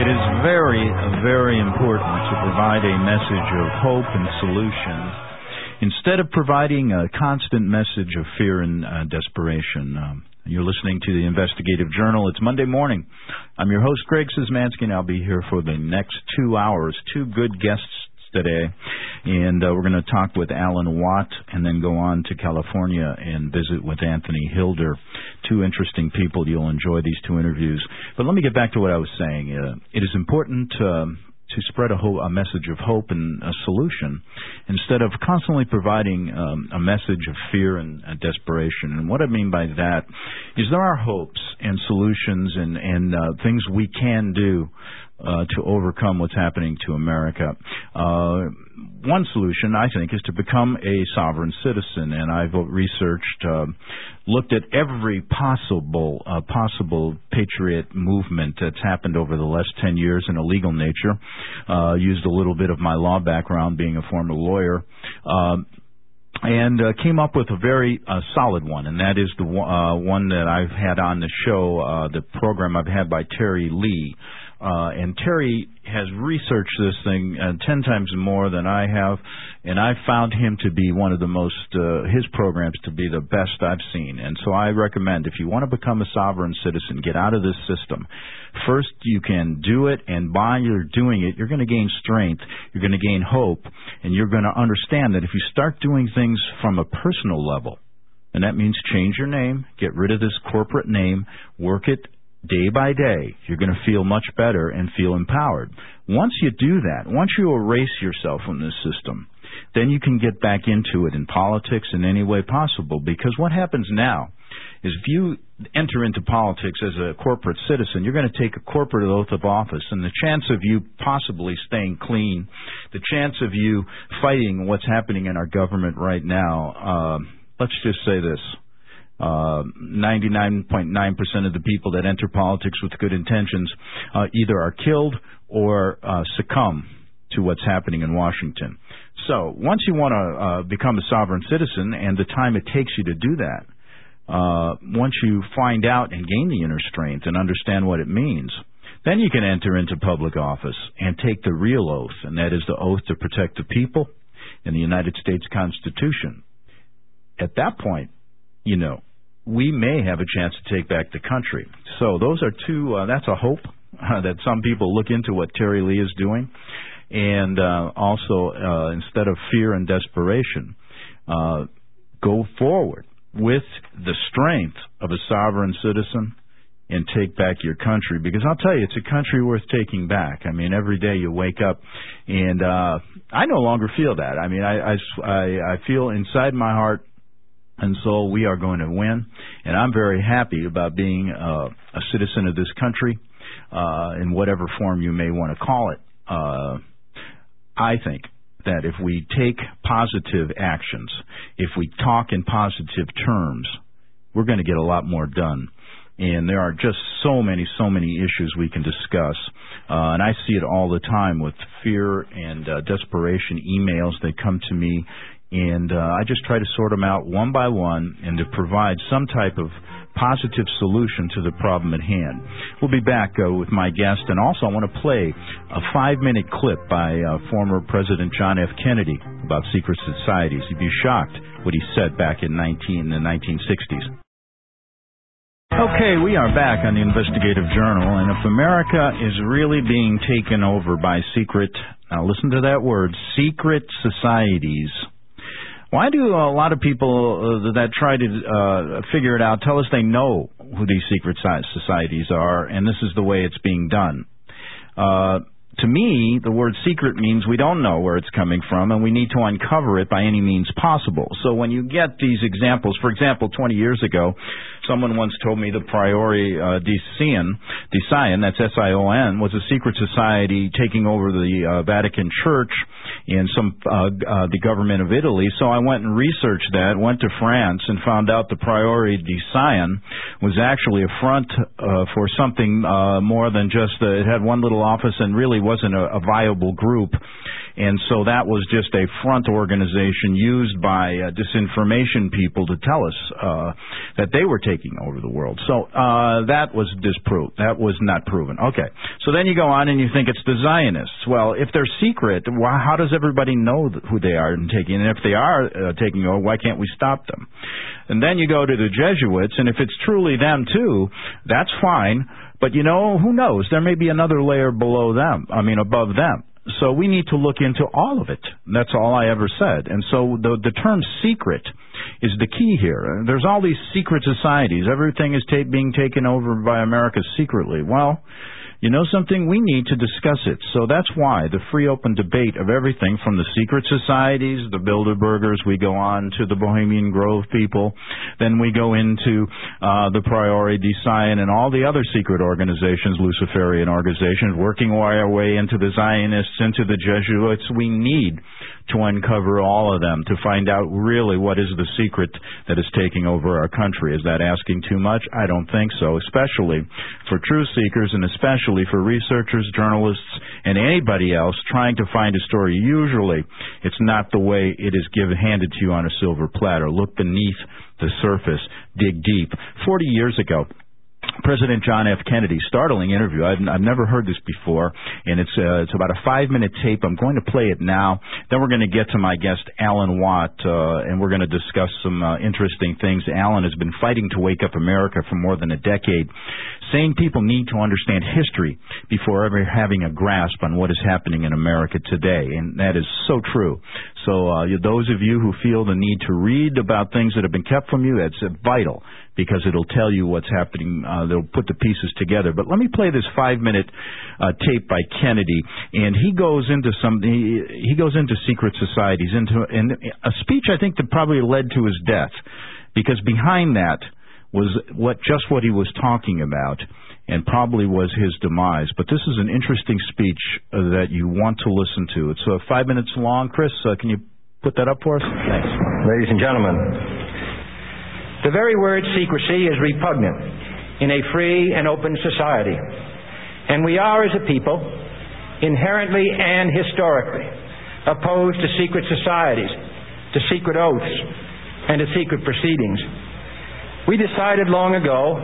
it is very, very important to provide a message of hope and solution instead of providing a constant message of fear and uh, desperation. Um, you're listening to the Investigative Journal. It's Monday morning. I'm your host, Greg Szymanski, and I'll be here for the next two hours. Two good guests today, and uh, we're going to talk with Alan Watt and then go on to California and visit with Anthony Hilder. Two interesting people. You'll enjoy these two interviews. But let me get back to what I was saying. Uh, it is important. Uh, to spread a, ho- a, message of hope and a solution instead of constantly providing um, a message of fear and uh, desperation. And what I mean by that is there are hopes and solutions and, and uh, things we can do uh, to overcome what's happening to America. Uh, one solution, I think, is to become a sovereign citizen, and I've researched, uh, looked at every possible uh, possible patriot movement that's happened over the last ten years in a legal nature. Uh, used a little bit of my law background, being a former lawyer. Um, and uh, came up with a very uh, solid one, and that is the uh, one that I've had on the show, uh, the program I've had by Terry Lee, uh, and Terry has researched this thing uh, ten times more than I have, and I found him to be one of the most uh, his programs to be the best I've seen. And so I recommend if you want to become a sovereign citizen, get out of this system. First, you can do it, and by you're doing it, you're going to gain strength, you're going to gain hope, and you're going to understand that if you start doing things from a personal level. And that means change your name, get rid of this corporate name, work it day by day, you're going to feel much better and feel empowered. Once you do that, once you erase yourself from this system, then you can get back into it in politics in any way possible. Because what happens now is if you enter into politics as a corporate citizen, you're going to take a corporate oath of office, and the chance of you possibly staying clean, the chance of you fighting what's happening in our government right now, uh, let's just say this 99.9% uh, of the people that enter politics with good intentions uh, either are killed or uh, succumb to what's happening in Washington. So once you want to uh, become a sovereign citizen and the time it takes you to do that, uh, once you find out and gain the inner strength and understand what it means, then you can enter into public office and take the real oath, and that is the oath to protect the people and the United States Constitution. At that point, you know, we may have a chance to take back the country. So those are two. Uh, that's a hope uh, that some people look into what Terry Lee is doing, and uh, also uh, instead of fear and desperation, uh, go forward with the strength of a sovereign citizen and take back your country because I'll tell you it's a country worth taking back. I mean every day you wake up and uh I no longer feel that. I mean I I I feel inside my heart and so we are going to win. And I'm very happy about being uh, a citizen of this country, uh, in whatever form you may want to call it. Uh, I think that if we take positive actions, if we talk in positive terms, we're going to get a lot more done. And there are just so many, so many issues we can discuss. Uh, and I see it all the time with fear and uh, desperation emails that come to me and uh, I just try to sort them out one by one and to provide some type of positive solution to the problem at hand. We'll be back uh, with my guest, and also I want to play a five-minute clip by uh, former President John F. Kennedy about secret societies. You'd be shocked what he said back in 19 in the 1960s. Okay, we are back on the Investigative Journal, and if America is really being taken over by secret, now listen to that word, secret societies, why do a lot of people uh, that try to uh, figure it out tell us they know who these secret societies are and this is the way it's being done? Uh, to me, the word secret means we don't know where it's coming from and we need to uncover it by any means possible. So when you get these examples, for example, 20 years ago, someone once told me the Priory uh, Sion, Sion, that's S-I-O-N, was a secret society taking over the uh, Vatican Church and some uh, uh, the government of Italy. So I went and researched that, went to France, and found out the Priory di Sion was actually a front uh, for something uh, more than just uh, it had one little office and really wasn't a, a viable group. And so that was just a front organization used by uh, disinformation people to tell us uh, that they were taking over the world. So uh, that was disproved. That was not proven. Okay. So then you go on and you think it's the Zionists. Well, if they're secret, why, how does everybody know who they are and taking? And if they are uh, taking over, why can't we stop them? And then you go to the Jesuits, and if it's truly them too, that's fine. But you know, who knows? There may be another layer below them. I mean, above them. So we need to look into all of it. That's all I ever said. And so the the term secret is the key here. There's all these secret societies. Everything is ta- being taken over by America secretly. Well, you know something? We need to discuss it. So that's why the free open debate of everything from the secret societies, the Bilderbergers, we go on to the Bohemian Grove people, then we go into uh, the Priory di Sion and all the other secret organizations, Luciferian organizations, working our way into the Zionists, into the Jesuits. We need to uncover all of them to find out really what is the secret that is taking over our country. Is that asking too much? I don't think so, especially for truth seekers and especially for researchers, journalists, and anybody else trying to find a story. Usually, it's not the way it is given handed to you on a silver platter. Look beneath the surface, dig deep. 40 years ago, President John F. Kennedy. Startling interview. I've, I've never heard this before, and it's uh, it's about a five minute tape. I'm going to play it now. Then we're going to get to my guest Alan Watt, uh, and we're going to discuss some uh, interesting things. Alan has been fighting to wake up America for more than a decade, saying people need to understand history before ever having a grasp on what is happening in America today, and that is so true. So uh, those of you who feel the need to read about things that have been kept from you, that's vital because it'll tell you what's happening. Uh, they'll put the pieces together. But let me play this five-minute uh, tape by Kennedy, and he goes into some. He, he goes into secret societies, into and a speech I think that probably led to his death, because behind that was what just what he was talking about and probably was his demise. But this is an interesting speech uh, that you want to listen to. It's uh, five minutes long. Chris, uh, can you put that up for us? Thanks. Ladies and gentlemen, the very word secrecy is repugnant in a free and open society. And we are, as a people, inherently and historically opposed to secret societies, to secret oaths, and to secret proceedings. We decided long ago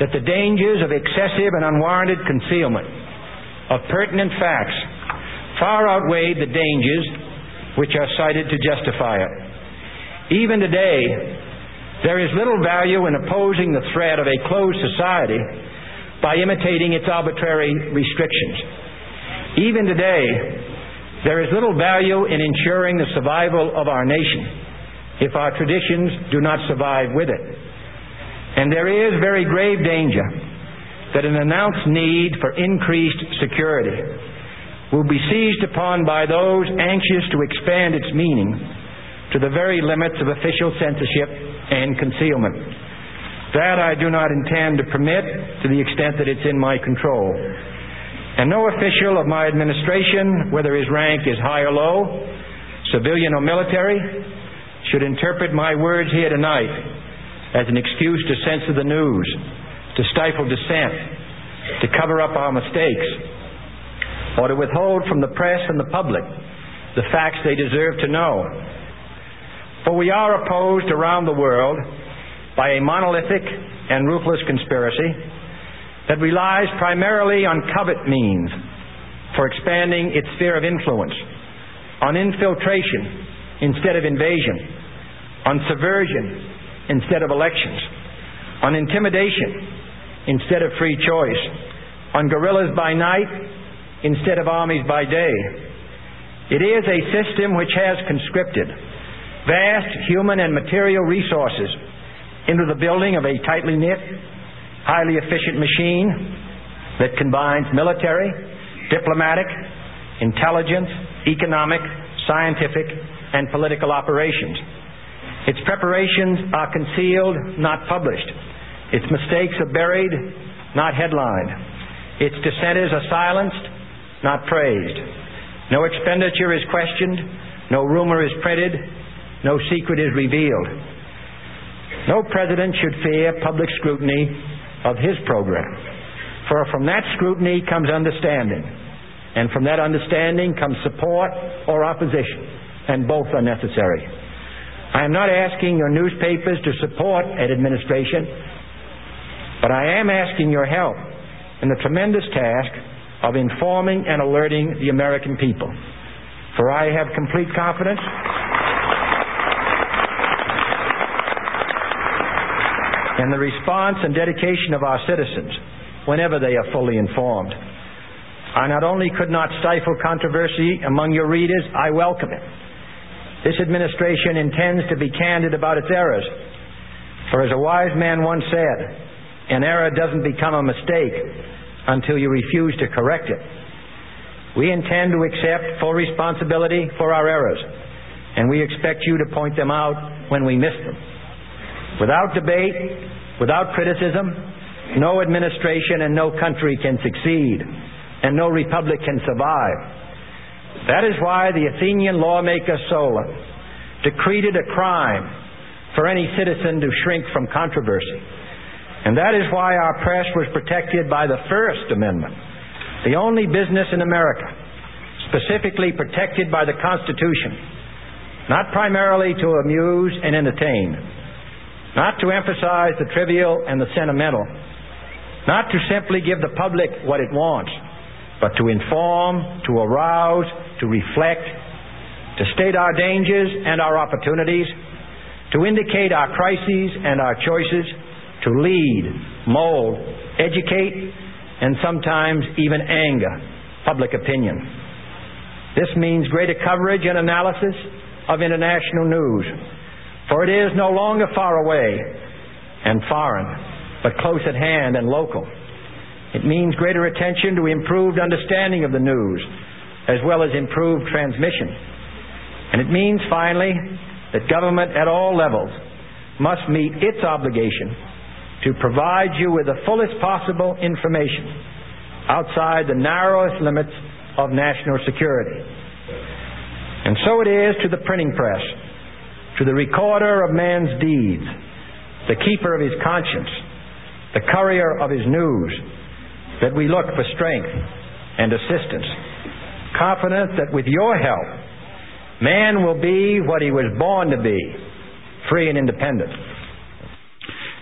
that the dangers of excessive and unwarranted concealment of pertinent facts far outweighed the dangers which are cited to justify it. Even today, there is little value in opposing the threat of a closed society by imitating its arbitrary restrictions. Even today, there is little value in ensuring the survival of our nation if our traditions do not survive with it. And there is very grave danger that an announced need for increased security will be seized upon by those anxious to expand its meaning to the very limits of official censorship and concealment. That I do not intend to permit to the extent that it's in my control. And no official of my administration, whether his rank is high or low, civilian or military, should interpret my words here tonight as an excuse to censor the news, to stifle dissent, to cover up our mistakes, or to withhold from the press and the public the facts they deserve to know. For we are opposed around the world by a monolithic and ruthless conspiracy that relies primarily on covert means for expanding its sphere of influence, on infiltration instead of invasion, on subversion instead of elections, on intimidation instead of free choice, on guerrillas by night instead of armies by day. It is a system which has conscripted vast human and material resources into the building of a tightly knit, highly efficient machine that combines military, diplomatic, intelligence, economic, scientific, and political operations. Its preparations are concealed, not published. Its mistakes are buried, not headlined. Its dissenters are silenced, not praised. No expenditure is questioned, no rumor is printed, no secret is revealed. No president should fear public scrutiny of his program, for from that scrutiny comes understanding, And from that understanding comes support or opposition, and both are necessary. I am not asking your newspapers to support an administration, but I am asking your help in the tremendous task of informing and alerting the American people. For I have complete confidence in the response and dedication of our citizens whenever they are fully informed. I not only could not stifle controversy among your readers, I welcome it. This administration intends to be candid about its errors. For as a wise man once said, an error doesn't become a mistake until you refuse to correct it. We intend to accept full responsibility for our errors, and we expect you to point them out when we miss them. Without debate, without criticism, no administration and no country can succeed, and no republic can survive. That is why the Athenian lawmaker Solon decreed it a crime for any citizen to shrink from controversy. And that is why our press was protected by the First Amendment, the only business in America specifically protected by the Constitution, not primarily to amuse and entertain, not to emphasize the trivial and the sentimental, not to simply give the public what it wants, but to inform, to arouse, to reflect, to state our dangers and our opportunities, to indicate our crises and our choices, to lead, mold, educate, and sometimes even anger public opinion. This means greater coverage and analysis of international news, for it is no longer far away and foreign, but close at hand and local. It means greater attention to improved understanding of the news, as well as improved transmission. And it means, finally, that government at all levels must meet its obligation to provide you with the fullest possible information outside the narrowest limits of national security. And so it is to the printing press, to the recorder of man's deeds, the keeper of his conscience, the courier of his news, that we look for strength and assistance, confident that with your help, man will be what he was born to be, free and independent.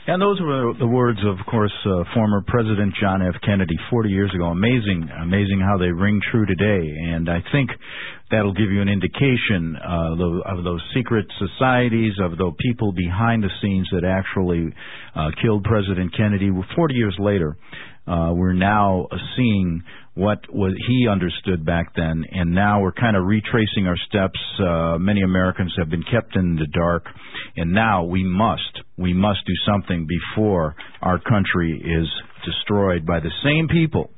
And those were the words of, of course, uh, former President John F. Kennedy 40 years ago. Amazing, amazing how they ring true today. And I think that'll give you an indication uh, of those secret societies, of those people behind the scenes that actually uh, killed President Kennedy. 40 years later, uh, we're now seeing what was he understood back then, and now we're kind of retracing our steps. Uh, many Americans have been kept in the dark, and now we must, we must do something before our country is destroyed by the same people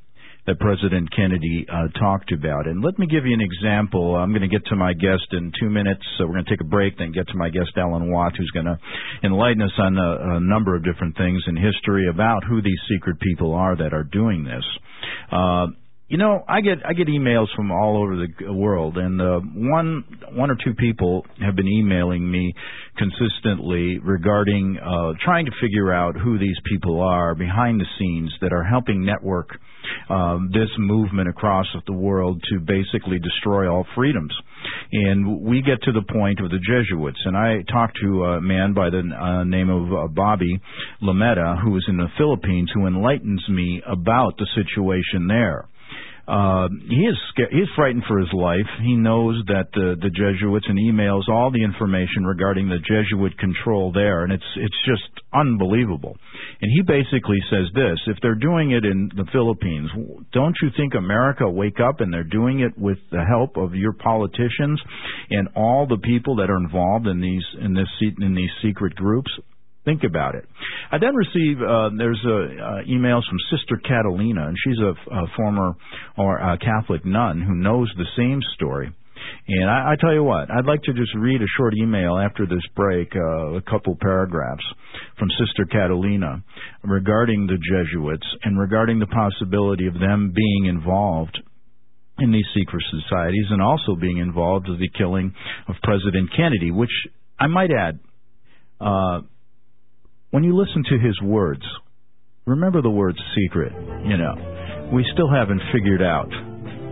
that President Kennedy uh, talked about. And let me give you an example. I'm going to get to my guest in two minutes. So we're going to take a break, then get to my guest, Alan Watt, who's going to enlighten us on a, a number of different things in history about who these secret people are that are doing this. Uh, you know, I get I get emails from all over the world, and uh, one one or two people have been emailing me consistently regarding uh, trying to figure out who these people are behind the scenes that are helping network um, this movement across the world to basically destroy all freedoms. And we get to the point of the Jesuits, and I talked to a man by the uh, name of uh, Bobby Lametta, who is in the Philippines, who enlightens me about the situation there. Uh, he is scared, he's frightened for his life. He knows that the the Jesuits and emails all the information regarding the Jesuit control there, and it's it's just unbelievable. And he basically says this: if they're doing it in the Philippines, don't you think America wake up and they're doing it with the help of your politicians and all the people that are involved in these in this in these secret groups? Think about it. I then receive uh, there's uh, emails from Sister Catalina, and she's a, a former or a Catholic nun who knows the same story. And I, I tell you what, I'd like to just read a short email after this break, uh, a couple paragraphs from Sister Catalina regarding the Jesuits and regarding the possibility of them being involved in these secret societies and also being involved with the killing of President Kennedy, which I might add. Uh, when you listen to his words, remember the word secret. You know, we still haven't figured out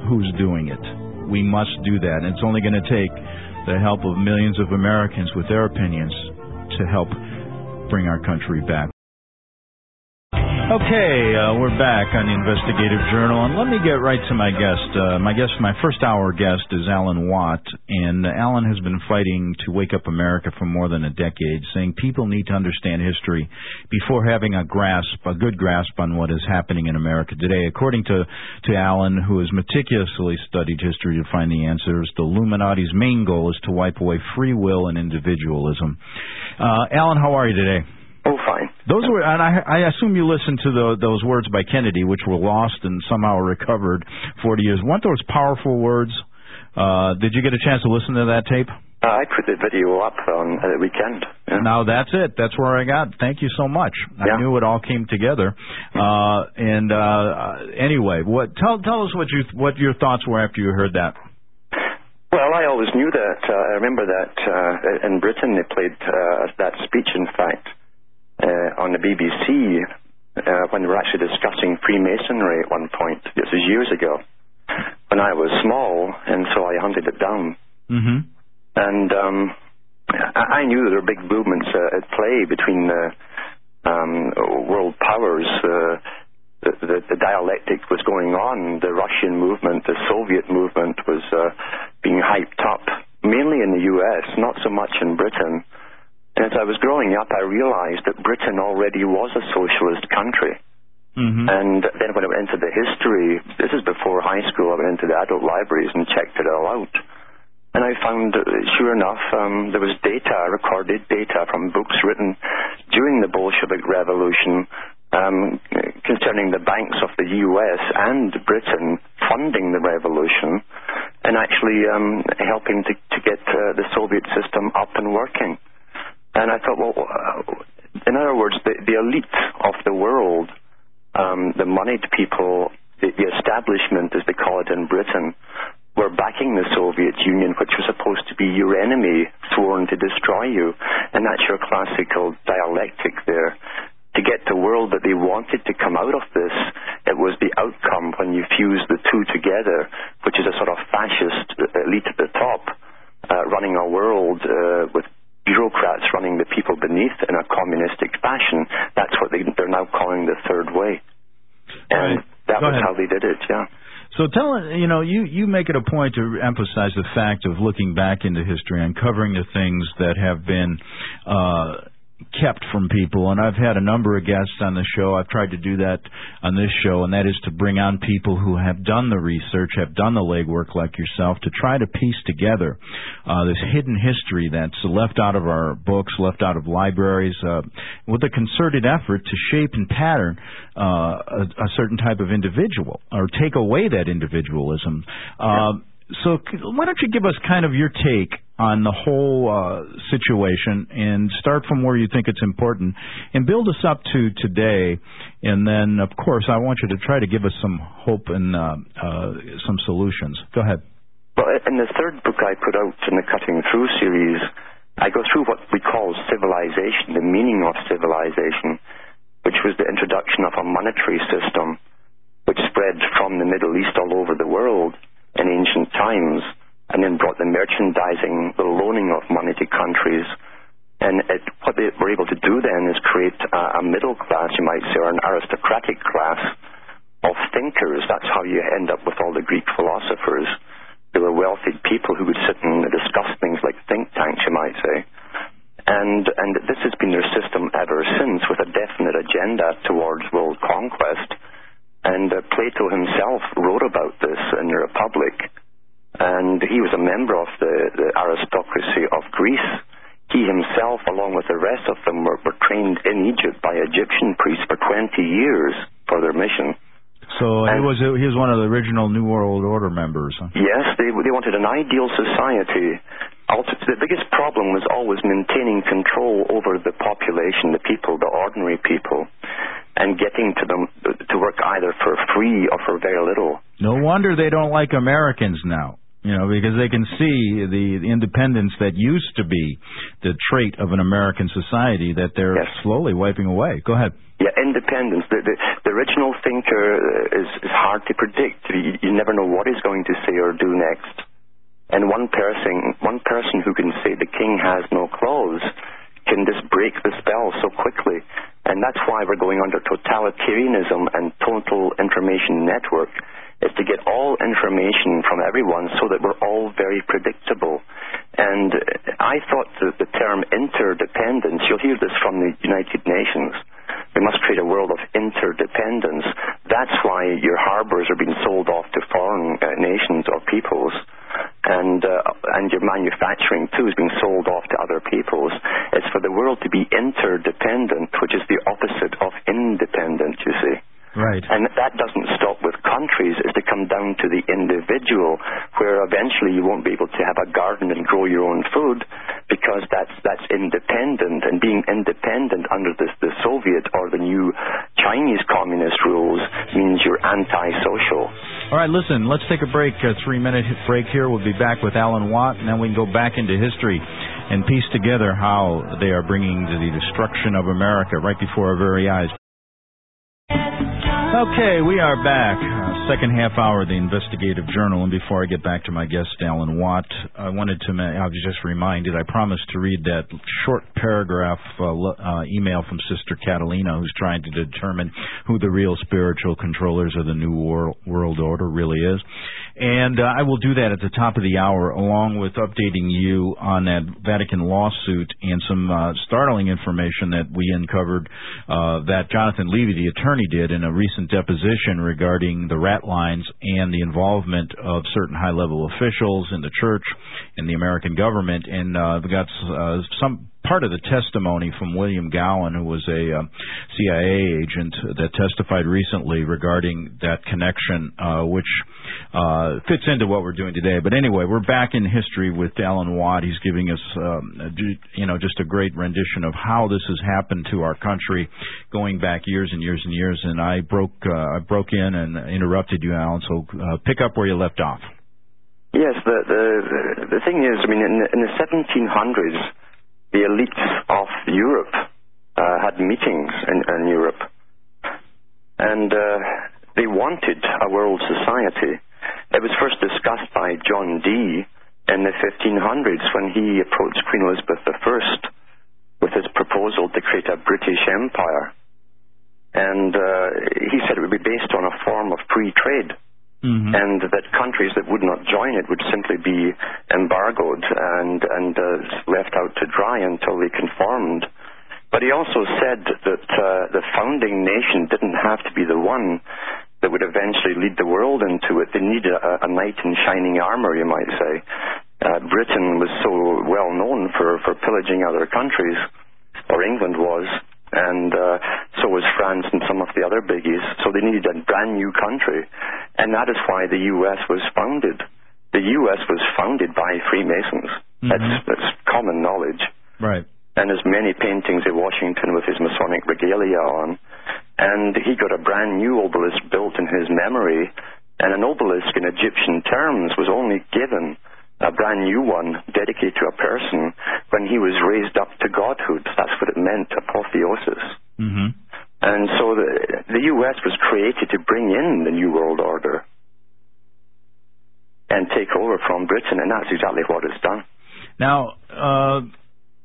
who's doing it. We must do that. And it's only going to take the help of millions of Americans with their opinions to help bring our country back. Okay, uh, we're back on the Investigative Journal, and let me get right to my guest. Uh, my guest, my first hour guest, is Alan Watt, and Alan has been fighting to wake up America for more than a decade, saying people need to understand history before having a grasp, a good grasp on what is happening in America today. According to to Alan, who has meticulously studied history to find the answers, the Illuminati's main goal is to wipe away free will and individualism. Uh, Alan, how are you today? Oh, fine. Those were, and I, I assume you listened to the, those words by Kennedy, which were lost and somehow recovered 40 years. Weren't those powerful words? Uh, did you get a chance to listen to that tape? Uh, I put the video up on uh, the weekend. Yeah. Now that's it. That's where I got. Thank you so much. I yeah. knew it all came together. Uh, and uh, anyway, what tell tell us what you what your thoughts were after you heard that. Well, I always knew that. Uh, I remember that uh, in Britain they played uh, that speech. In fact, on the BBC uh, when they were actually discussing Freemasonry at one point. This was years ago when I was small, and so I hunted it down. Mm-hmm. And um, I, I knew there were big movements uh, at play between the um, world powers. Uh, the, the, the dialectic was going on. The Russian movement, the Soviet movement was uh, being hyped up, mainly in the U.S., not so much in Britain. As I was growing up, I realized that Britain already was a socialist country. Mm-hmm. And then when I went into the history, this is before high school, I went into the adult libraries and checked it all out. And I found, uh, sure enough, um, there was data, recorded data from books written during the Bolshevik Revolution um, concerning the banks of the US and Britain funding the revolution and actually um, helping to, to get uh, the Soviet system up and working. And I thought, well, uh, in other words, the, the elite of the world, um, the moneyed people, the, the establishment, as they call it in Britain, were backing the Soviet Union, which was supposed to be your enemy, sworn to destroy you. And that's your classical dialectic there. To get the world that they wanted to come out of this, it was the outcome when you fuse the two together, which is a sort of fascist elite at the top, uh, running a world uh, with bureaucrats running the people beneath in a communistic fashion. That's what they, they're now calling the third way. And right. that Go was ahead. how they did it, yeah. So tell you know you you make it a point to emphasize the fact of looking back into history, uncovering the things that have been uh, kept from people. And I've had a number of guests on the show. I've tried to do that on this show, and that is to bring on people who have done the research, have done the legwork like yourself, to try to piece together uh, this hidden history that's left out of our books, left out of libraries, uh, with a concerted effort to shape and pattern uh, a, a certain type of individual or take away that individualism. Uh, so why don't you give us kind of your take on the whole uh, situation and start from where you think it's important and build us up to today and then of course I want you to try to give us some hope and uh, uh, some solutions. Go ahead. Well, in the third book I put out in the Cutting Through series, I go through what we call civilization, the meaning of civilization, which was the introduction of a monetary system which spread from the Middle East all over the world in ancient times and then brought the merchandising, the loaning of money to countries. And it, what they were able to do then is create a, a middle class, you might say, or an aristocratic class of thinkers. That's how you end up with all the Greek philosophers. They were wealthy people who would sit and discuss things like think tanks, you might say. And, and this has been their system ever since with a definite agenda towards world conquest. And uh, Plato himself wrote about this in the Republic. And he was a member of the, the aristocracy of Greece. He himself, along with the rest of them, were, were trained in Egypt by Egyptian priests for 20 years for their mission. So he was he was one of the original New World Order members. Huh? Yes, they, they wanted an ideal society. The biggest problem was always maintaining control over the population, the people, the ordinary people, and getting to them to work either for free or for very little. No wonder they don't like Americans now. You know, because they can see the, the independence that used to be the trait of an American society that they're Yes. slowly wiping away. Go ahead. Yeah, independence. The, the, the original thinker uh, is, is hard to predict. You, you never know what he's going to say or do next. And one person, one person who can say the king has no clothes, can just break the spell so quickly. And that's why we're going under totalitarianism and total information network is to get all information from everyone so that we're all very predictable. And I thought that the term interdependence, you'll hear this from the United Nations, we must create a world of interdependence. That's why your harbors are being sold off to foreign uh, nations or peoples and uh, and your manufacturing too is being sold off to other peoples. It's for the world to be interdependent, which is the opposite of independent. You see. Right. And that doesn't stop with countries. It's to come down to the individual, where eventually you won't be able to have a garden and grow your own food because that's that's independent. And being independent under the, the Soviet or the new Chinese communist rules means you're antisocial. All right, listen, let's take a break, a three minute break here. We'll be back with Alan Watt, and then we can go back into history and piece together how they are bringing the destruction of America right before our very eyes. Okay, we are back. Uh, second half hour of the investigative journal. And before I get back to my guest, Alan Watt, I wanted to, I was just reminded, I promised to read that short paragraph uh, uh, email from Sister Catalina, who's trying to determine who the real spiritual controllers of the New World, world Order really is. And uh, I will do that at the top of the hour, along with updating you on that Vatican lawsuit and some uh, startling information that we uncovered uh, that Jonathan Levy, the attorney, did in a recent deposition regarding the rat lines and the involvement of certain high-level officials in the church and the American government. And uh, we got uh, some part of the testimony from William Gowen, who was a uh, CIA agent that testified recently regarding that connection, uh, which uh, fits into what we're doing today. But anyway, we're back in history with Alan Watt. He's giving us, um, you know, just a great rendition of how this has happened to our country, going back years and years and years. And I broke, uh, I broke in and interrupted you, Alan. So uh, pick up where you left off. Yes, the the the thing is, I mean, in the, in the 1700s the elites of Europe uh, had meetings in, in Europe, and uh, they wanted a world society. It was first discussed by John Dee in the 1500s when he approached Queen Elizabeth I with his proposal to create a British Empire. And uh, he said it would be based on a form of free trade mm-hmm. and that countries that would not join it would simply be embargoed and and uh, left out to dry until they conformed. But he also said that uh, the founding nation didn't have to be the one that would eventually lead the world into it. They needed a, a knight in shining armor, you might say. Uh, Britain was so well known for, for pillaging other countries, or England was, and uh, so was France and some of the other biggies. So they needed a brand new country, and that is why the U.S. was founded. The U.S. was founded by Freemasons. Mm-hmm. That's, that's common knowledge. Right. And there's many paintings of Washington with his Masonic regalia on. And he got a brand new obelisk built in his memory. And an obelisk in Egyptian terms was only given a brand new one dedicated to a person when he was raised up to godhood. That's what it meant, apotheosis. Mm-hmm. And so the, the U.S. was created to bring in the New World Order and take over from Britain, and that's exactly what it's done. Now, uh,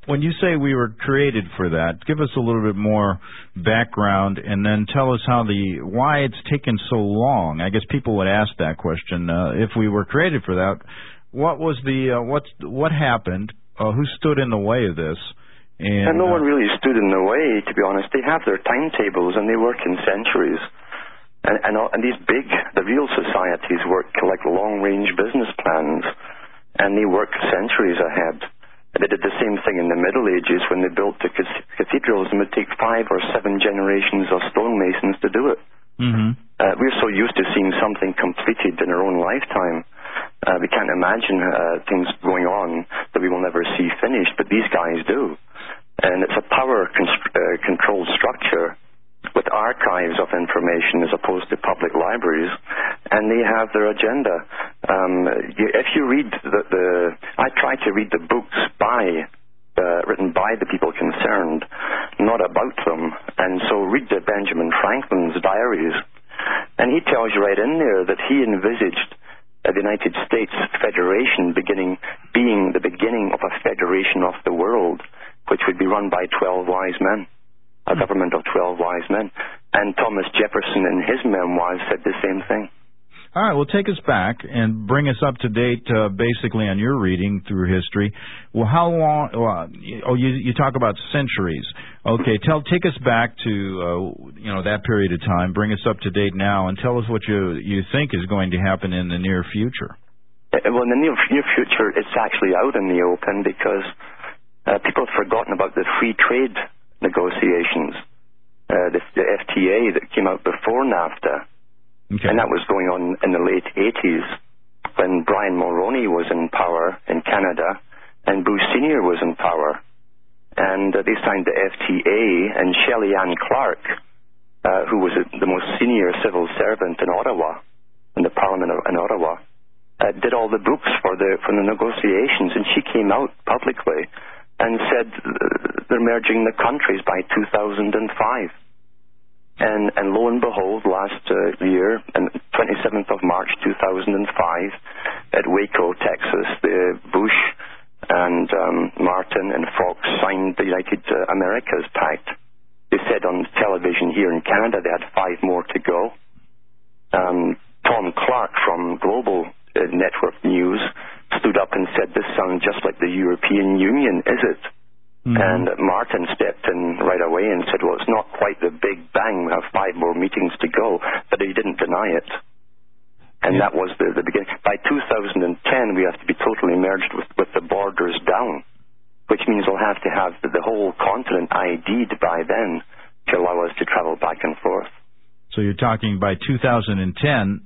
when you say we were created for that, give us a little bit more background, and then tell us how the why it's taken so long. I guess people would ask that question. Uh, if we were created for that, what was the uh, what what happened? Uh, who stood in the way of this? And, and no uh, one really stood in the way, to be honest. They have their timetables and they work in centuries. And, and, and these big, the real societies work like long-range business plans, and they work centuries ahead. They did the same thing in the Middle Ages when they built the cathedrals, and it would take five or seven generations of stonemasons to do it. Mm-hmm. Uh, we're so used to seeing something completed in our own lifetime uh, we can't imagine uh, things going on that we will never see finished, but these guys do. And it's a power const- uh, controlled structure with archives of information as opposed to public libraries, and they have their agenda. Um, if you read the, the, I try to read the books by uh, written by the people concerned, not about them. And so read the Benjamin Franklin's diaries, and he tells you right in there that he envisaged the United States Federation beginning being the beginning of a federation of the world, which would be run by 12 wise men, a government of 12 wise men. And Thomas Jefferson in his memoirs said the same thing. All right, well, take us back and bring us up to date, uh, basically, on your reading through history. Well, how long? Well, oh, you you talk about centuries. Okay, tell take us back to uh, you know that period of time. Bring us up to date now, and tell us what you you think is going to happen in the near future. Uh, Well, in the near, near future, it's actually out in the open because uh, people have forgotten about the free trade negotiations, uh, the, the FTA that came out before NAFTA, Okay. and that was going on in the late 80s when Brian Mulroney was in power in Canada and Bush Senior was in power, and uh, they signed the FTA, and Shelley Ann Clark, uh, who was the most senior civil servant in Ottawa, in the Parliament of, in Ottawa, uh, did all the books for the for the negotiations, and she came out publicly and said they're merging the countries by 2005. And and lo and behold, last uh, year, and 27th of March 2005, at Waco, Texas, the Bush and um, Martin and Fox signed the United uh, Americas Pact. They said on television here in Canada they had five more to go. Um, Tom Clark from Global uh, Network News stood up and said, "This sounds just like the European Union, is it?" Mhm. And Martin stepped in right away and said, "Well, it's not quite the big bang. We have five more meetings to go," but he didn't deny it. And Yeah. that was the, the beginning. By 2010, we have to be totally merged with, with the borders down, which means we'll have to have the, the whole continent ID'd by then to allow us to travel back and forth. So you're talking by 2010,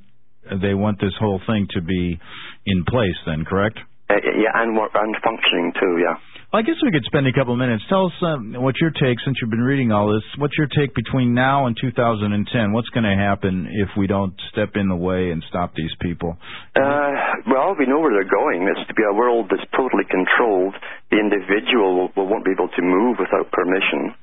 uh, they want this whole thing to be in place, then, correct? Uh, yeah, and, and functioning too, yeah. Well, I guess we could spend a couple of minutes. Tell us um, what your take, since you've been reading all this, what's your take between now and 2010? What's going to happen if we don't step in the way and stop these people? Uh, well, we know where they're going. It's to be a world that's totally controlled. The individual will won't be able to move without permission.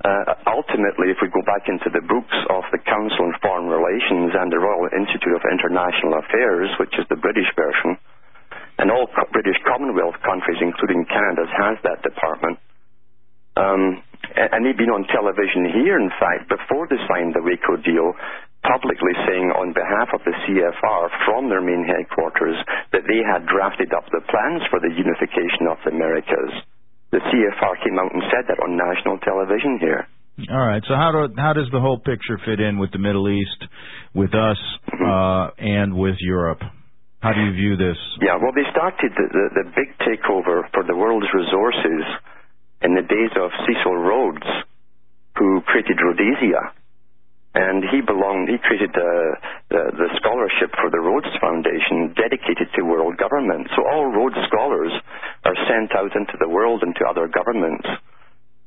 Uh, ultimately, if we go back into the books of the Council on Foreign Relations and the Royal Institute of International Affairs, which is the British version, and all British Commonwealth countries, including Canada's, has that department. Um, and they've been on television here, in fact, before they signed the Waco deal, publicly saying on behalf of the CFR from their main headquarters that they had drafted up the plans for the unification of the Americas. The CFR came out and said that on national television here. All right. So how do how does the whole picture fit in with the Middle East, with us, uh, and with Europe? How do you view this? Yeah, well, they started the, the, the big takeover for the world's resources in the days of Cecil Rhodes, who created Rhodesia. And he belonged, he created the, the, the scholarship for the Rhodes Foundation dedicated to world government. So all Rhodes scholars are sent out into the world and to other governments.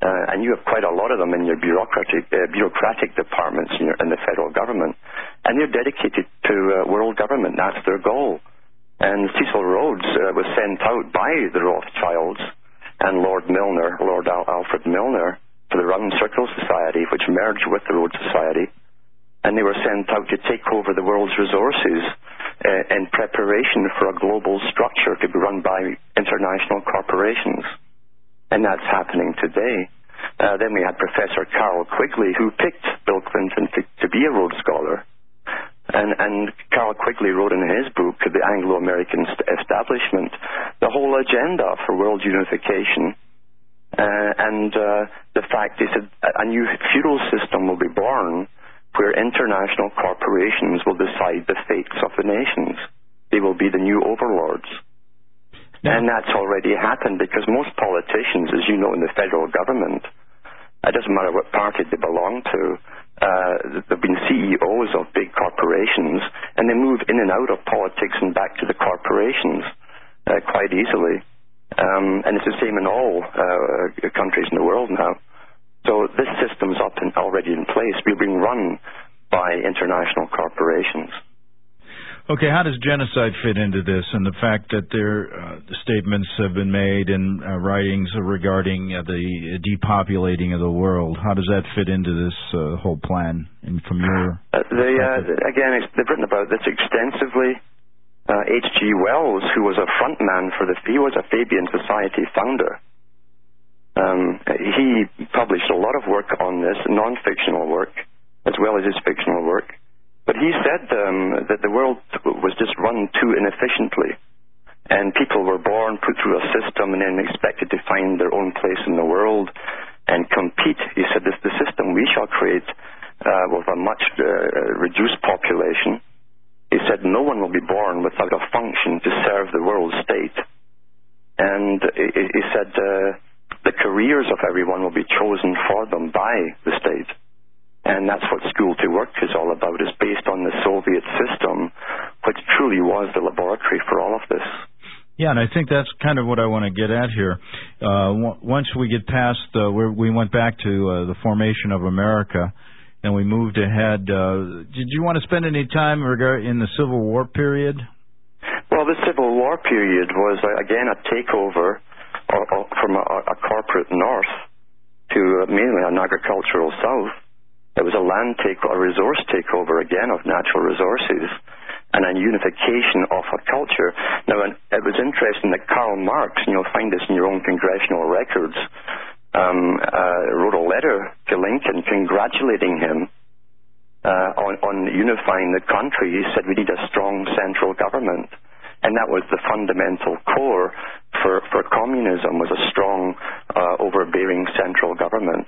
Uh, and you have quite a lot of them in your bureaucratic, uh, bureaucratic departments in, your, in the federal government. And they're dedicated to uh, world government. That's their goal. And Cecil Rhodes uh, was sent out by the Rothschilds and Lord Milner, Lord Al- Alfred Milner, to the Round Circle Society, which merged with the Rhodes Society. And they were sent out to take over the world's resources uh, in preparation for a global structure to be run by international corporations. And that's happening today. Uh, then we had Professor Carroll Quigley, who picked Bill Clinton to, to be a Rhodes Scholar. And, and Carroll Quigley wrote in his book, The Anglo-American Establishment, the whole agenda for world unification. Uh, and uh, the fact is that a new feudal system will be born where international corporations will decide the fates of the nations. They will be the new overlords. And that's already happened because most politicians, as you know, in the federal government, it doesn't matter what party they belong to, uh, they've been CEOs of big corporations, and they move in and out of politics and back to the corporations uh, quite easily. Um, and it's the same in all uh, countries in the world now. So this system's up and already in place. We're being run by international corporations. Okay, how does genocide fit into this and the fact that there uh, statements have been made in uh, writings regarding uh, the depopulating of the world? How does that fit into this uh, whole plan? And from your uh, they uh, again, they've written about this extensively. H.G. Wells, who was a front man for the, he was a Fabian Society founder. Um, he published a lot of work on this, non-fictional work, as well as his fictional work. But he said um, that the world was just run too inefficiently. And people were born, put through a system, and then expected to find their own place in the world and compete. He said, this, the system we shall create uh, with a much uh, reduced population. He said, no one will be born without a function to serve the world state. And he, said, uh, the careers of everyone will be chosen for them by the state. And that's what School to Work is all about, is based on the Soviet system, which truly was the laboratory for all of this. Yeah, and I think that's kind of what I want to get at here. Uh, w- once we get past, uh, we went back to uh, the formation of America, and we moved ahead. Uh, did you want to spend any time in the Civil War period? Well, the Civil War period was uh, again a takeover from a, a corporate north to mainly an agricultural south. It was a land take, a resource takeover again of natural resources, and a unification of a culture. Now, it was interesting that Karl Marx, and you'll find this in your own congressional records, um, uh, wrote a letter to Lincoln congratulating him uh, on, on unifying the country. He said we need a strong central government. And that was the fundamental core for, for communism was a strong, uh, overbearing central government.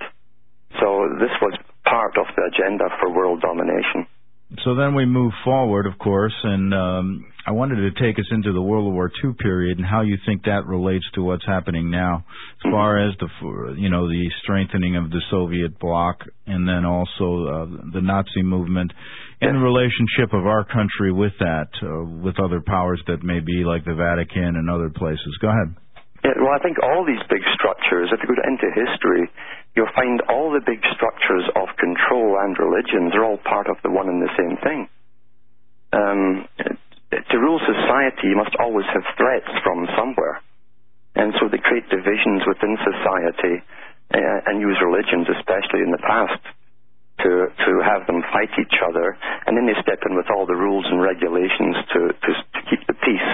So this was part of the agenda for world domination. So then we move forward, of course, and um, I wanted to take us into the World War II period and how you think that relates to what's happening now, as far as the you know the strengthening of the Soviet bloc, and then also uh, the Nazi movement, and the relationship of our country with that, uh, with other powers that may be like the Vatican and other places. Go ahead. Yeah, well, I think all these big structures, if you go into history, you'll find all the big structures of control and religions are all part of the one and the same thing. Um, to rule society, you must always have threats from somewhere. And so they create divisions within society uh, and use religions, especially in the past, to, to have them fight each other. And then they step in with all the rules and regulations to, to, to keep the peace,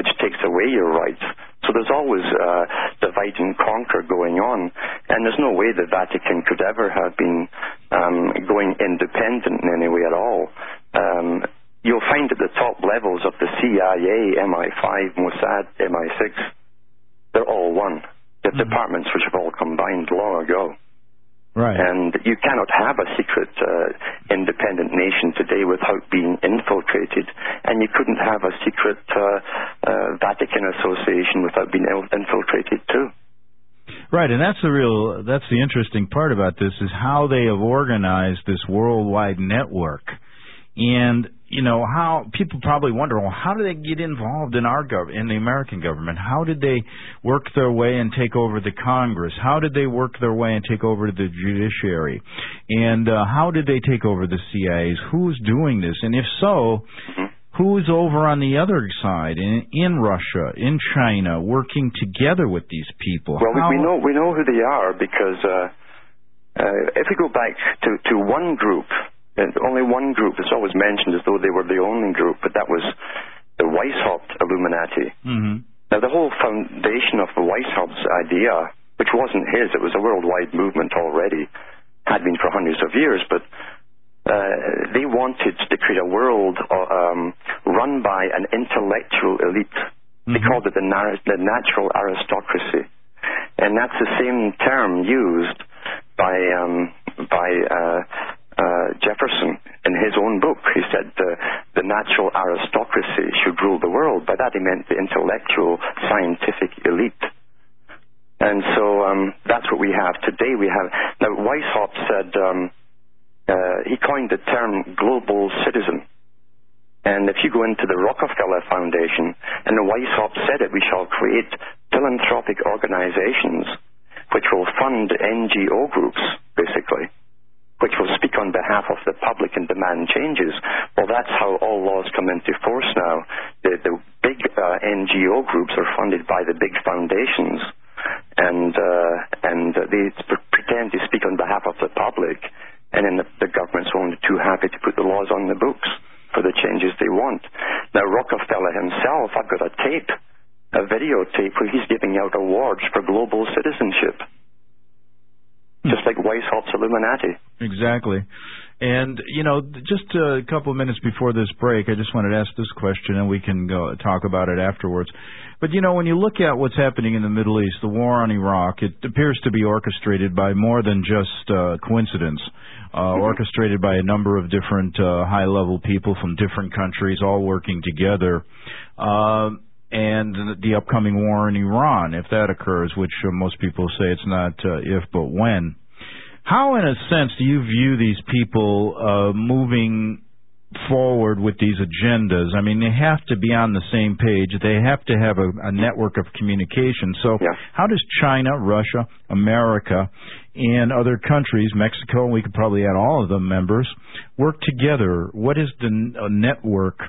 which takes away your rights. So there's always uh, divide and conquer going on, and there's no way the Vatican could ever have been um, going independent in any way at all. Um, you'll find at the top levels of the CIA, MI5, Mossad, MI6, they're all one. The mm-hmm. departments which have all combined long ago. Right. And you cannot have a secret uh, independent nation today without being infiltrated, and you couldn't have a secret uh, uh, Vatican association without being infiltrated too. Right, and that's the real that's the interesting part about this is how they have organized this worldwide network. And you know how people probably wonder, well, how do they get involved in our gov in the American government? How did they work their way and take over the Congress? How did they work their way and take over the judiciary? And uh, how did they take over the CIA's? Who's doing this? And if so, who's over on the other side in, in Russia, in China, working together with these people? Well, how... we know we know who they are because uh, uh, if we go back to to one group and only one group that's always mentioned as though they were the only group, but that was the Weishaupt Illuminati. Mm-hmm. Now, the whole foundation of the Weishaupt's idea, which wasn't his, it was a worldwide movement already, had been for hundreds of years, but uh, they wanted to create a world uh, um, run by an intellectual elite. Mm-hmm. They called it the, nar- the natural aristocracy. And that's the same term used by um, by uh, Jefferson in his own book. He said the, natural aristocracy should rule the world. By that he meant the intellectual, scientific elite. And so um, that's what we have today. We have now Weishaupt said um, uh, he coined the term global citizen. And if you go into the Rockefeller Foundation, and Weishaupt said it, we shall create philanthropic organizations which will fund NGO groups, basically which will speak on behalf of the public and demand changes. Well, that's how all laws come into force now. The, the big uh, NGO groups are funded by the big foundations, and uh, and they pretend to speak on behalf of the public, and then the, the government's only too happy to put the laws on the books for the changes they want. Now, Rockefeller himself, I've got a tape, a videotape where he's giving out awards for global citizenship just like Weishaupt's Illuminati. Exactly. And you know, just a couple of minutes before this break, I just wanted to ask this question, and we can go talk about it afterwards. But you know, when you look at what's happening in the Middle East, the war on Iraq, it appears to be orchestrated by more than just uh, coincidence. Uh, mm-hmm. orchestrated by a number of different uh, high-level people from different countries, all working together. Uh, and the upcoming war in Iran, if that occurs, which uh, most people say it's not uh, if but when. How, in a sense, do you view these people uh, moving forward with these agendas? I mean, they have to be on the same page. They have to have a, a network of communication. So, yeah. how does China, Russia, America, and other countries, Mexico, and we could probably add all of them members, work together? What is the network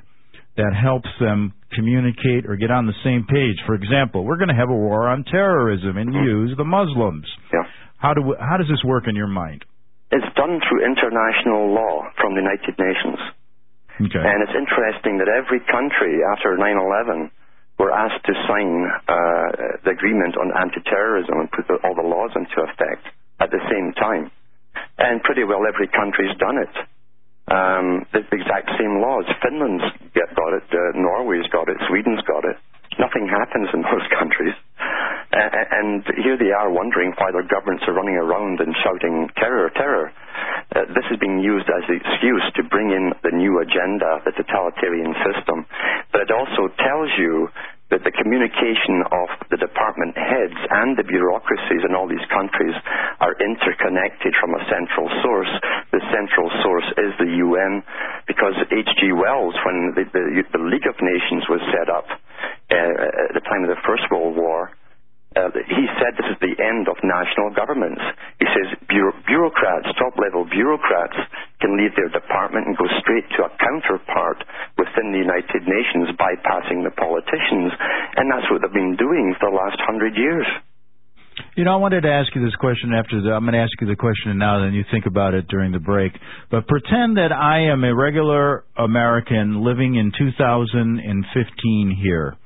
that helps them communicate or get on the same page. For example, we're going to have a war on terrorism and mm-hmm. use the Muslims. Yeah. How do how does this work in your mind? It's done through international law from the United Nations. Okay. And it's interesting that every country after 9/11 were asked to sign uh, the agreement on anti-terrorism and put the, all the laws into effect at the same time. And pretty well every country's done it um, the exact same laws. Finland's got it, uh, Norway's got it, Sweden's got it. Nothing happens in those countries. Uh, here they are wondering why their governments are running around and shouting terror, terror. Uh, this is being used as an excuse to bring in the new agenda, the totalitarian system. But it also tells you that the communication of the department heads and the bureaucracies in all these countries are interconnected from a central source. The central source is the UN, because H.G. Wells, when the, the, the, League of Nations was set up uh, at the time of the First uh, he said this is the end of national governments. He says bureaucrats, top level bureaucrats, can leave their department and go straight to a counterpart within the United Nations, bypassing the politicians. And that's what they've been doing for the last hundred years. You know, I wanted to ask you this question after the, I'm going to ask you the question now, then you think about it during the break. But pretend that I am a regular American living in 2015 here.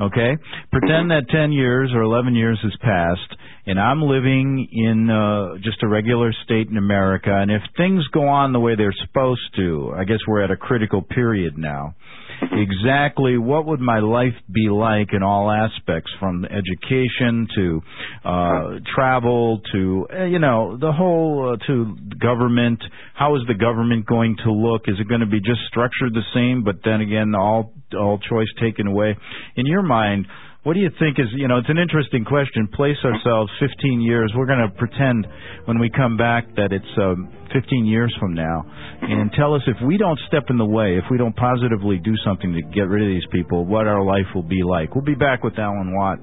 Okay? Pretend that 10 years or 11 years has passed and I'm living in uh, just a regular state in America and if things go on the way they're supposed to, I guess we're at a critical period now. Exactly what would my life be like in all aspects from education to uh travel to uh, you know the whole uh, to government how is the government going to look is it going to be just structured the same but then again all all choice taken away. In your mind, what do you think is, you know, it's an interesting question. Place ourselves 15 years. We're going to pretend when we come back that it's um, 15 years from now and tell us if we don't step in the way, if we don't positively do something to get rid of these people, what our life will be like. We'll be back with Alan Watt.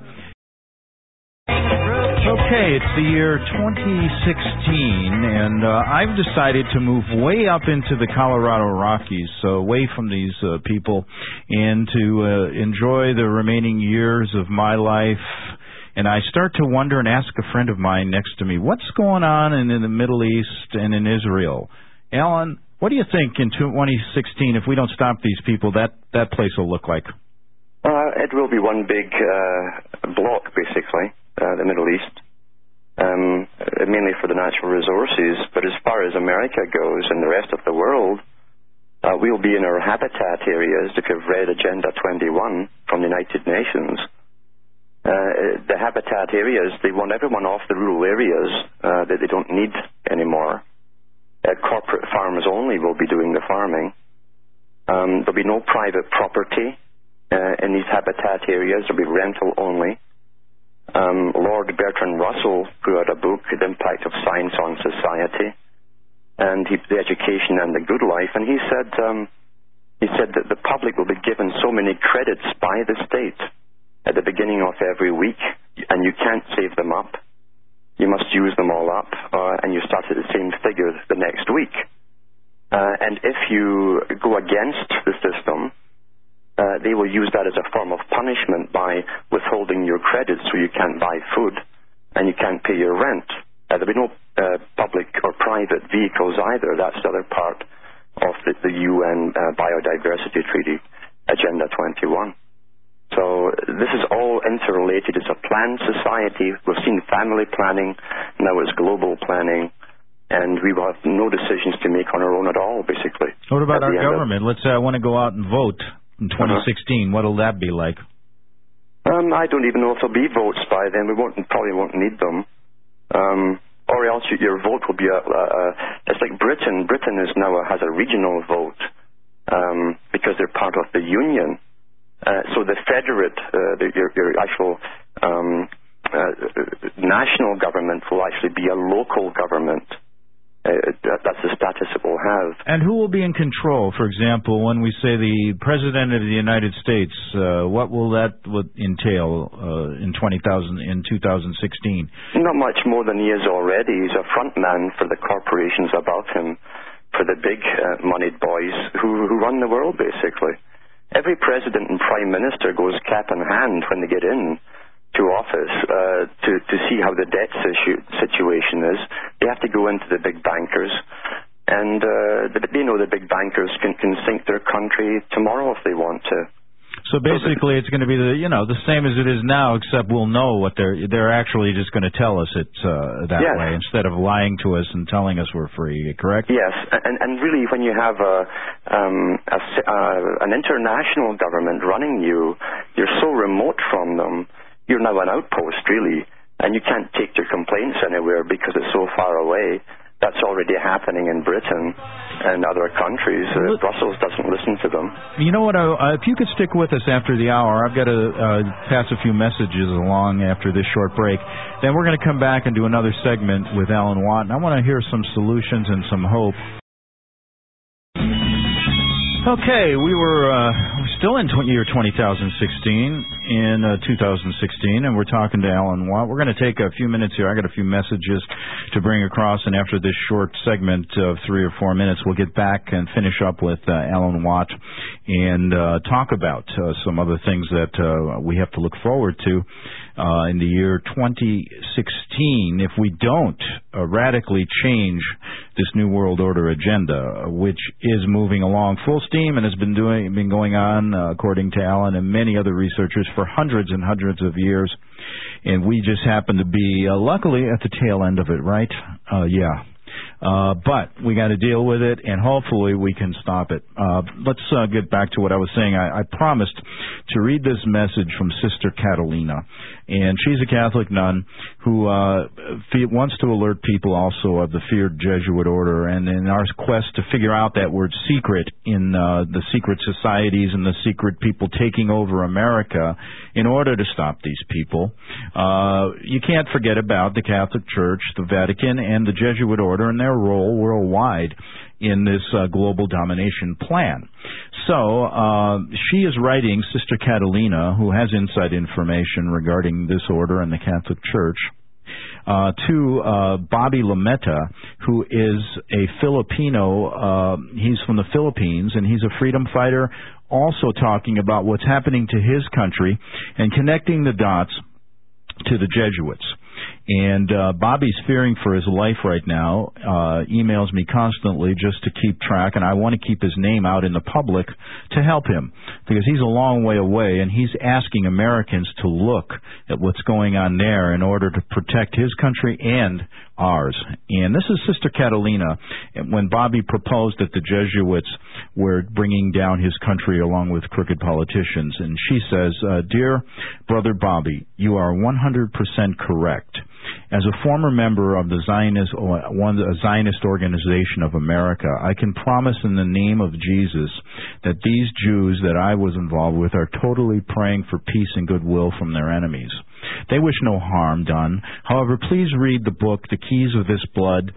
Okay, it's the year 2016, and uh, I've decided to move way up into the Colorado Rockies, so away from these uh, people, and to uh, enjoy the remaining years of my life. And I start to wonder and ask a friend of mine next to me, what's going on in, in the Middle East and in Israel? Alan, what do you think in 2016, if we don't stop these people, that, that place will look like? Uh, it will be one big uh, block, basically uh, the Middle East, um, mainly for the natural resources. But as far as America goes and the rest of the world, uh, we'll be in our habitat areas. If you've read Agenda 21 from the United Nations, uh, the habitat areas, they want everyone off the rural areas uh, that they don't need anymore. Uh, corporate farmers only will be doing the farming. Um, there'll be no private property uh, in these habitat areas. There'll be rental only um, Lord Bertrand Russell wrote a book, The Impact of Science on Society, and he, the education and the good life, and he said um, he said that the public will be given so many credits by the state at the beginning of every week, and you can't save them up. you must use them all up, uh, and you start at the same figure the next week. Uh, and if you go against the system, they will use that as a form of punishment by withholding your credit so you can't buy food and you can't pay your rent. Uh, there'll be no uh, public or private vehicles either. That's the other part of the, the UN uh, Biodiversity Treaty, Agenda 21. So this is all interrelated. It's a planned society. We've seen family planning. Now it's global planning. And we will have no decisions to make on our own at all, basically. What about our government? Let's say I want to go out and vote in 2016. Uh-huh. What'll that be like? Um, I don't even know if there'll be votes by then. We won't, probably won't need them. Um, or else your vote will be a, a, a, it's like Britain. Britain is now a, has a regional vote um, because they're part of the union. Uh, so the federate, uh, the, your, your, actual um, uh, national government will actually be a local government. Uh, that's the status it will have. And who will be in control? For example, when we say the president of the United States, uh, what will that entail uh, in 20,000 in 2016? Not much more than he is already. He's a front man for the corporations above him, for the big uh, moneyed boys who, who run the world, basically. Every president and prime minister goes cap in hand when they get in to office uh, to to see how the debt situ- situation is. They have to go into the big bankers, and uh, they know the big bankers can can sink their country tomorrow if they want to. So basically, it's going to be the you know the same as it is now, except we'll know what they're they're actually just going to tell us it's uh, that yes. way instead of lying to us and telling us we're free. Correct? Yes, and and really, when you have a, um, a uh, an international government running you, you're so remote from them. You're now an outpost, really, and you can't take your complaints anywhere because it's so far away. That's already happening in Britain and other countries. Uh, Brussels doesn't listen to them. You know what? Uh, if you could stick with us after the hour, I've got to uh, pass a few messages along after this short break. Then we're going to come back and do another segment with Alan Watt, and I want to hear some solutions and some hope. Okay, we were uh, still in year 2016, in uh, 2016, and we're talking to Alan Watt. We're going to take a few minutes here. I got a few messages to bring across, and after this short segment of three or four minutes, we'll get back and finish up with uh, Alan Watt and uh, talk about uh, some other things that uh, we have to look forward to uh, in the year 2016 if we don't radically change this new world order agenda, which is moving along full steam and has been doing been going on, uh, according to Alan and many other researchers, for hundreds and hundreds of years. And we just happen to be, uh, luckily, at the tail end of it, right? Uh, yeah. Uh, but we got to deal with it, and hopefully we can stop it. Uh, let's uh, get back to what I was saying. I, I promised to read this message from Sister Catalina, and she's a Catholic nun who uh, wants to alert people also of the feared Jesuit order, and in our quest to figure out that word secret in uh, the secret societies and the secret people taking over America in order to stop these people. Uh, you can't forget about the Catholic Church, the Vatican, and the Jesuit order and their role worldwide in this uh, global domination plan. So uh, she is writing, Sister Catalina, who has inside information regarding this order and the Catholic Church. Uh, to uh, Bobby Lametta, who is a Filipino. Uh, he's from the Philippines, and he's a freedom fighter. Also talking about what's happening to his country and connecting the dots to the Jesuits. And uh, Bobby's fearing for his life right now. Uh, emails me constantly just to keep track, and I want to keep his name out in the public to help him because he's a long way away, and he's asking Americans to look at what's going on there in order to protect his country and ours. And this is Sister Catalina. When Bobby proposed that the Jesuits were bringing down his country along with crooked politicians, and she says, uh, "Dear brother Bobby, you are 100% correct." As a former member of the Zionist, one a Zionist organization of America, I can promise in the name of Jesus that these Jews that I was involved with are totally praying for peace and goodwill from their enemies. They wish no harm done. However, please read the book, The Keys of This Blood,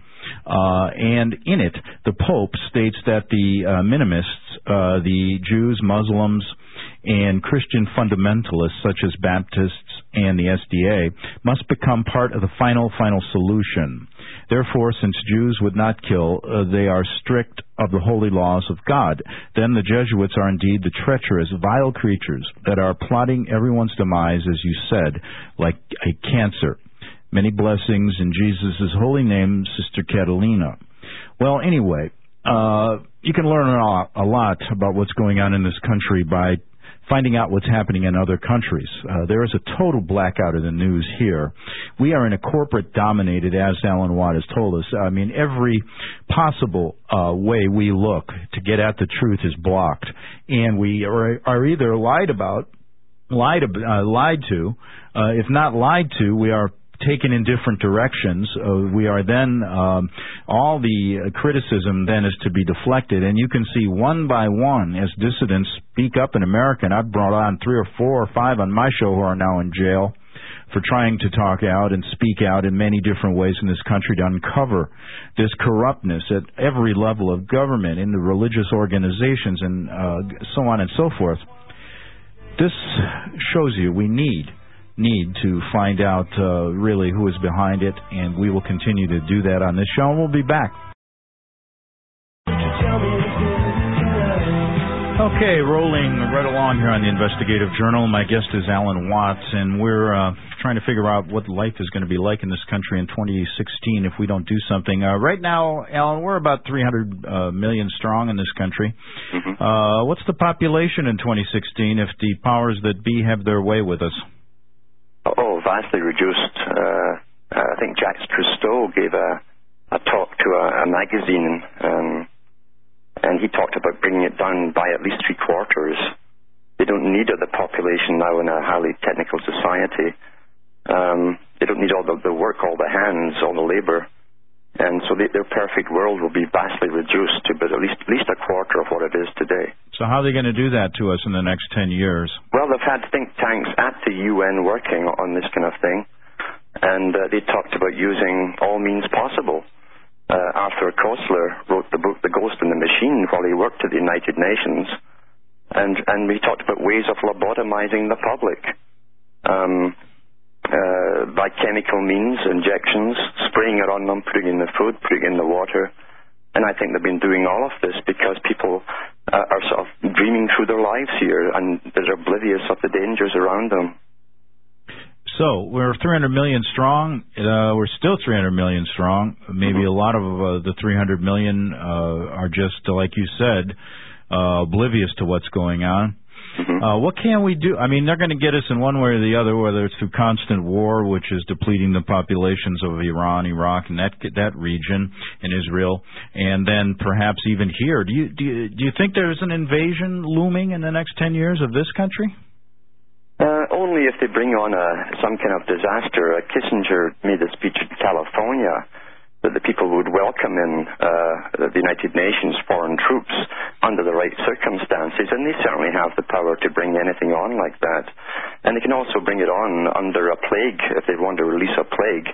uh, and in it, the Pope states that the uh, minimists, uh, the Jews, Muslims, and Christian fundamentalists such as Baptists, and the SDA must become part of the final, final solution. Therefore, since Jews would not kill, uh, they are strict of the holy laws of God. Then the Jesuits are indeed the treacherous, vile creatures that are plotting everyone's demise, as you said, like a cancer. Many blessings in Jesus' holy name, Sister Catalina. Well, anyway, uh, you can learn a lot, a lot about what's going on in this country by finding out what's happening in other countries. Uh, there is a total blackout of the news here. We are in a corporate dominated, as Alan Watt has told us. I mean, every possible uh, way we look to get at the truth is blocked, and we are, are either lied about, lied uh, lied to. Uh, if not lied to, we are taken in different directions, uh, we are then um, all the criticism then is to be deflected, and you can see one by one as dissidents speak up in America. And I've brought on three or four or five on my show who are now in jail for trying to talk out and speak out in many different ways in this country to uncover this corruptness at every level of government, in the religious organizations, and uh, so on and so forth. This shows you we need need to find out uh, really who is behind it, and we will continue to do that on this show, and we'll be back. Okay, rolling right along here on the Investigative Journal. My guest is Alan Watts, and we're uh, trying to figure out what life is going to be like in this country in 2016 if we don't do something. Uh, right now, Alan, we're about 300 uh, million strong in this country. Mm-hmm. Uh, what's the population in 2016 if the powers that be have their way with us? Vastly reduced. Uh, I think Jacques Cousteau gave a, talk to a, magazine, um, and he talked about bringing it down by at least three quarters. They don't need the population now in a highly technical society. Um, they don't need all the work, all the hands, all the labor. And so their perfect world will be vastly reduced to but at least, at least a quarter of what it is today. So how are they going to do that to us in the next 10 years? Well, they've had think tanks at the UN working on this kind of thing, and uh, they talked about using all means possible. Uh, Arthur Koestler wrote the book The Ghost in the Machine while he worked at the United Nations, and, and we talked about ways of lobotomizing the public. Uh, by chemical means, injections, spraying it on them, putting in the food, putting in the water. And I think they've been doing all of this because people uh, are sort of dreaming through their lives here and they're oblivious of the dangers around them. So we're 300 million strong. Uh, we're still 300 million strong. Maybe mm-hmm. a lot of uh, the 300 million uh, are just, like you said, uh, oblivious to what's going on. Mm-hmm. Uh, what can we do? I mean, they're going to get us in one way or the other, whether it's through constant war, which is depleting the populations of Iran, Iraq, and that that region, and Israel, and then perhaps even here. Do you do you, do you think there's an invasion looming in the next ten years of this country? Uh, only if they bring on a some kind of disaster. Uh, Kissinger made a speech in California that the people would welcome in uh, the United Nations foreign troops under the right circumstances, and they certainly have the power to bring anything on like that. And they can also bring it on under a plague if they want to release a plague.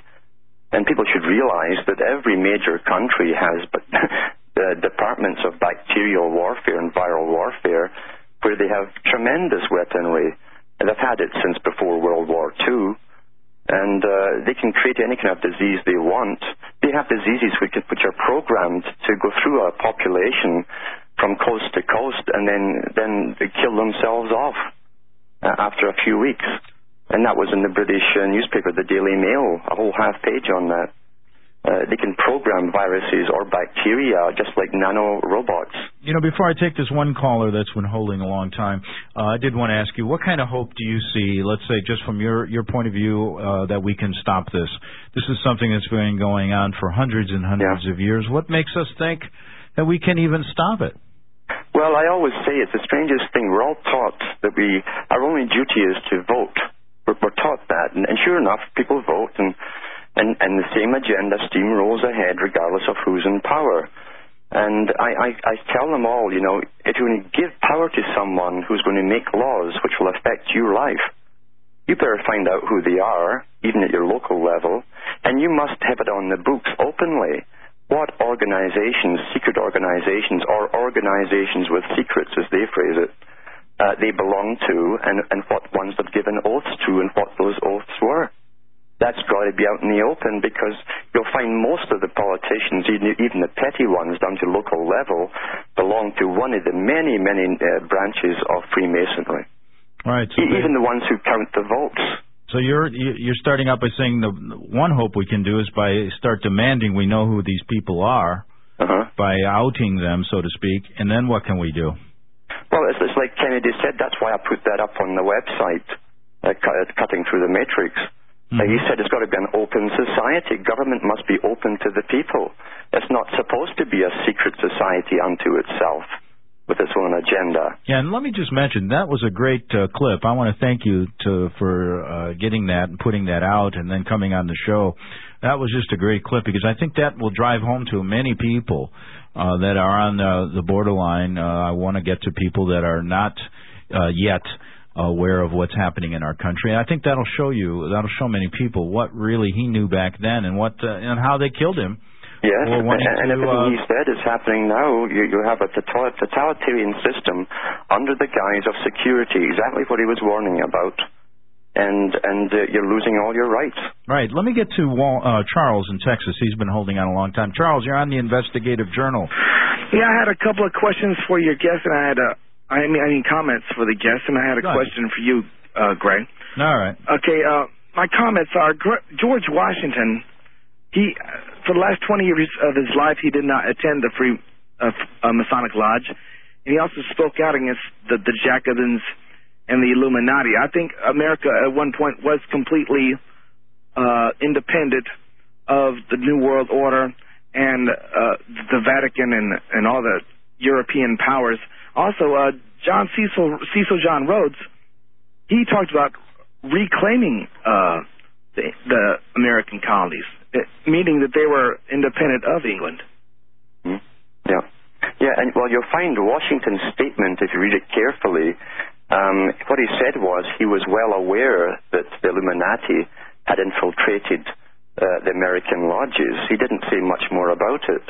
And people should realize that every major country has the departments of bacterial warfare and viral warfare where they have tremendous weaponry. And they've had it since before World War II and uh, they can create any kind of disease they want. They have diseases which, which are programmed to go through a population from coast to coast, and then then they kill themselves off uh, after a few weeks. And that was in the British uh, newspaper, the Daily Mail, a whole half page on that. Uh, they can program viruses or bacteria just like nano robots. You know, before I take this one caller that's been holding a long time, uh, I did want to ask you, what kind of hope do you see, let's say just from your, your point of view, uh, that we can stop this? This is something that's been going on for hundreds and hundreds yeah. of years. What makes us think that we can even stop it? Well, I always say it's the strangest thing. We're all taught that we, our only duty is to vote. We're, we're taught that. And, and sure enough, people vote and and, the same agenda steamrolls ahead regardless of who's in power. And I, I, I tell them all, you know, if you're going to give power to someone who's going to make laws which will affect your life, you better find out who they are, even at your local level, and you must have it on the books openly. What organizations, secret organizations, or organizations with secrets, as they phrase it, uh, they belong to and, and what ones they've given oaths to and what those oaths were. That's got to be out in the open because you'll find most of the politicians, even, the petty ones down to local level, belong to one of the many, many uh, branches of Freemasonry. Right. So even the ones who count the votes. So you're you're starting out by saying the one hope we can do is by start demanding we know who these people are Uh-huh. by outing them, so to speak, and then what can we do? Well, it's, it's like Kennedy said. That's why I put that up on the website, uh, uh, cutting through the matrix. Uh, he said it's got to be an open society. Government must be open to the people. It's not supposed to be a secret society unto itself with its own agenda. Yeah, and let me just mention that was a great uh, clip. I want to thank you to for uh, getting that and putting that out, and then coming on the show. That was just a great clip because I think that will drive home to many people uh, that are on the, the borderline. Uh, I want to get to people that are not uh, yet aware of what's happening in our country. And I think that'll show you, that'll show many people what really he knew back then and what uh, and how they killed him. Yes, Or wanting and, and everything uh, he said is happening now. You, you have a total- totalitarian system under the guise of security, exactly what he was warning about, and and uh, you're losing all your rights. Right. Let me get to Wal- uh, Charles in Texas. He's been holding on a long time. Charles, you're on the Investigative Journal. Yeah, I had a couple of questions for your guest, and I had a, I mean, I mean comments for the guest, and I had a Go ahead. question for you, uh, Greg. All right. Okay, uh, my comments are Gr- George Washington. He, for the last 20 years of his life, he did not attend the Free uh, uh, Masonic Lodge, and he also spoke out against the, the Jacobins and the Illuminati. I think America at one point was completely uh, independent of the New World Order and uh, the Vatican and, and all the European powers. Also, uh, John Cecil, Cecil John Rhodes, he talked about reclaiming uh, the, the American colonies, eh, meaning that they were independent of England. Hmm? Yeah. Yeah, and well, you'll find Washington's statement, if you read it carefully, um, what he said was he was well aware that the Illuminati had infiltrated uh, the American lodges. He didn't say much more about it.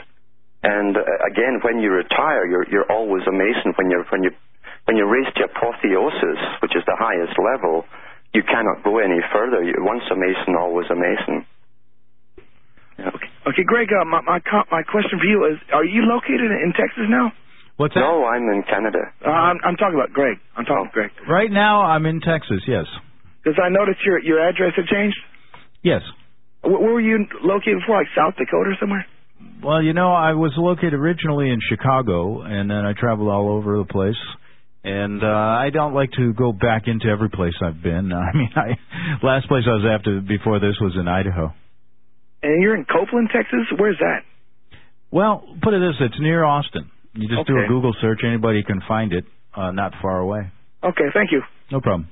And uh, again, when you retire, you're, you're always a Mason. When you're when you when you reach to apotheosis, which is the highest level, you cannot go any further. You, once a Mason, always a Mason. Yeah. Okay, Greg, uh, my, my my question for you is: Are you located in Texas now? What's that? No, I'm in Canada. Uh, I'm, I'm talking about Greg. I'm talking about Greg Right now, I'm in Texas. Yes. because I noticed your your address had changed. Yes. Where, where were you located before? Like South Dakota or somewhere? Well, you know, I was located originally in Chicago, and then I traveled all over the place. And uh, I don't like to go back into every place I've been. I mean, I last place I was after before this was in Idaho. And you're in Coupland, Texas. Where's that? Well, put it this: it's near Austin. You just do a Google search, anybody can find it. Uh, not far away. Okay, thank you. No problem.